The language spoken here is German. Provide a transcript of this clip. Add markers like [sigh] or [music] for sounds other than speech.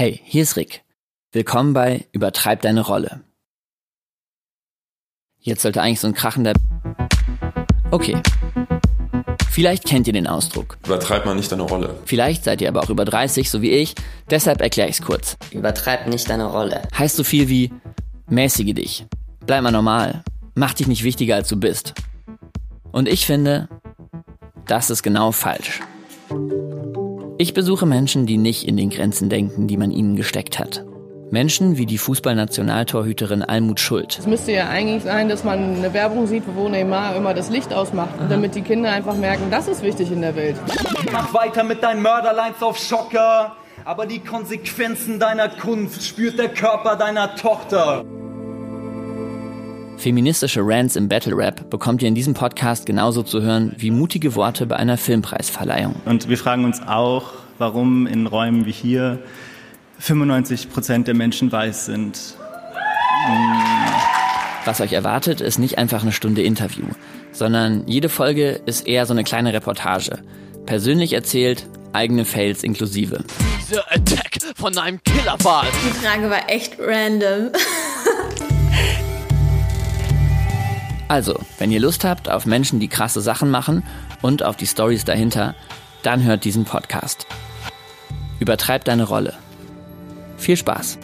Hey, hier ist Rick. Willkommen bei Übertreib deine Rolle. Jetzt sollte eigentlich so ein krachender... Okay. Vielleicht kennt ihr den Ausdruck. Übertreib mal nicht deine Rolle. Vielleicht seid ihr aber auch über 30, so wie ich. Deshalb erkläre ich es kurz. Übertreib nicht deine Rolle. Heißt so viel wie mäßige dich. Bleib mal normal. Mach dich nicht wichtiger als du bist. Und ich finde, das ist genau falsch. Ich besuche Menschen, die nicht in den Grenzen denken, die man ihnen gesteckt hat. Menschen wie die Fußballnationaltorhüterin Almut Schuld. Es müsste ja eigentlich sein, dass man eine Werbung sieht, wo Neymar immer das Licht ausmacht, Aha. damit die Kinder einfach merken, das ist wichtig in der Welt. Mach weiter mit deinen Mörderlines auf Schocker, aber die Konsequenzen deiner Kunst spürt der Körper deiner Tochter. Feministische Rants im Battle Rap bekommt ihr in diesem Podcast genauso zu hören wie mutige Worte bei einer Filmpreisverleihung. Und wir fragen uns auch, warum in Räumen wie hier 95 Prozent der Menschen weiß sind. Was euch erwartet, ist nicht einfach eine Stunde Interview, sondern jede Folge ist eher so eine kleine Reportage. Persönlich erzählt, eigene Fails inklusive. Diese Attack von einem Killerwal. Die Frage war echt random. [laughs] Also, wenn ihr Lust habt auf Menschen, die krasse Sachen machen und auf die Stories dahinter, dann hört diesen Podcast. Übertreib deine Rolle. Viel Spaß!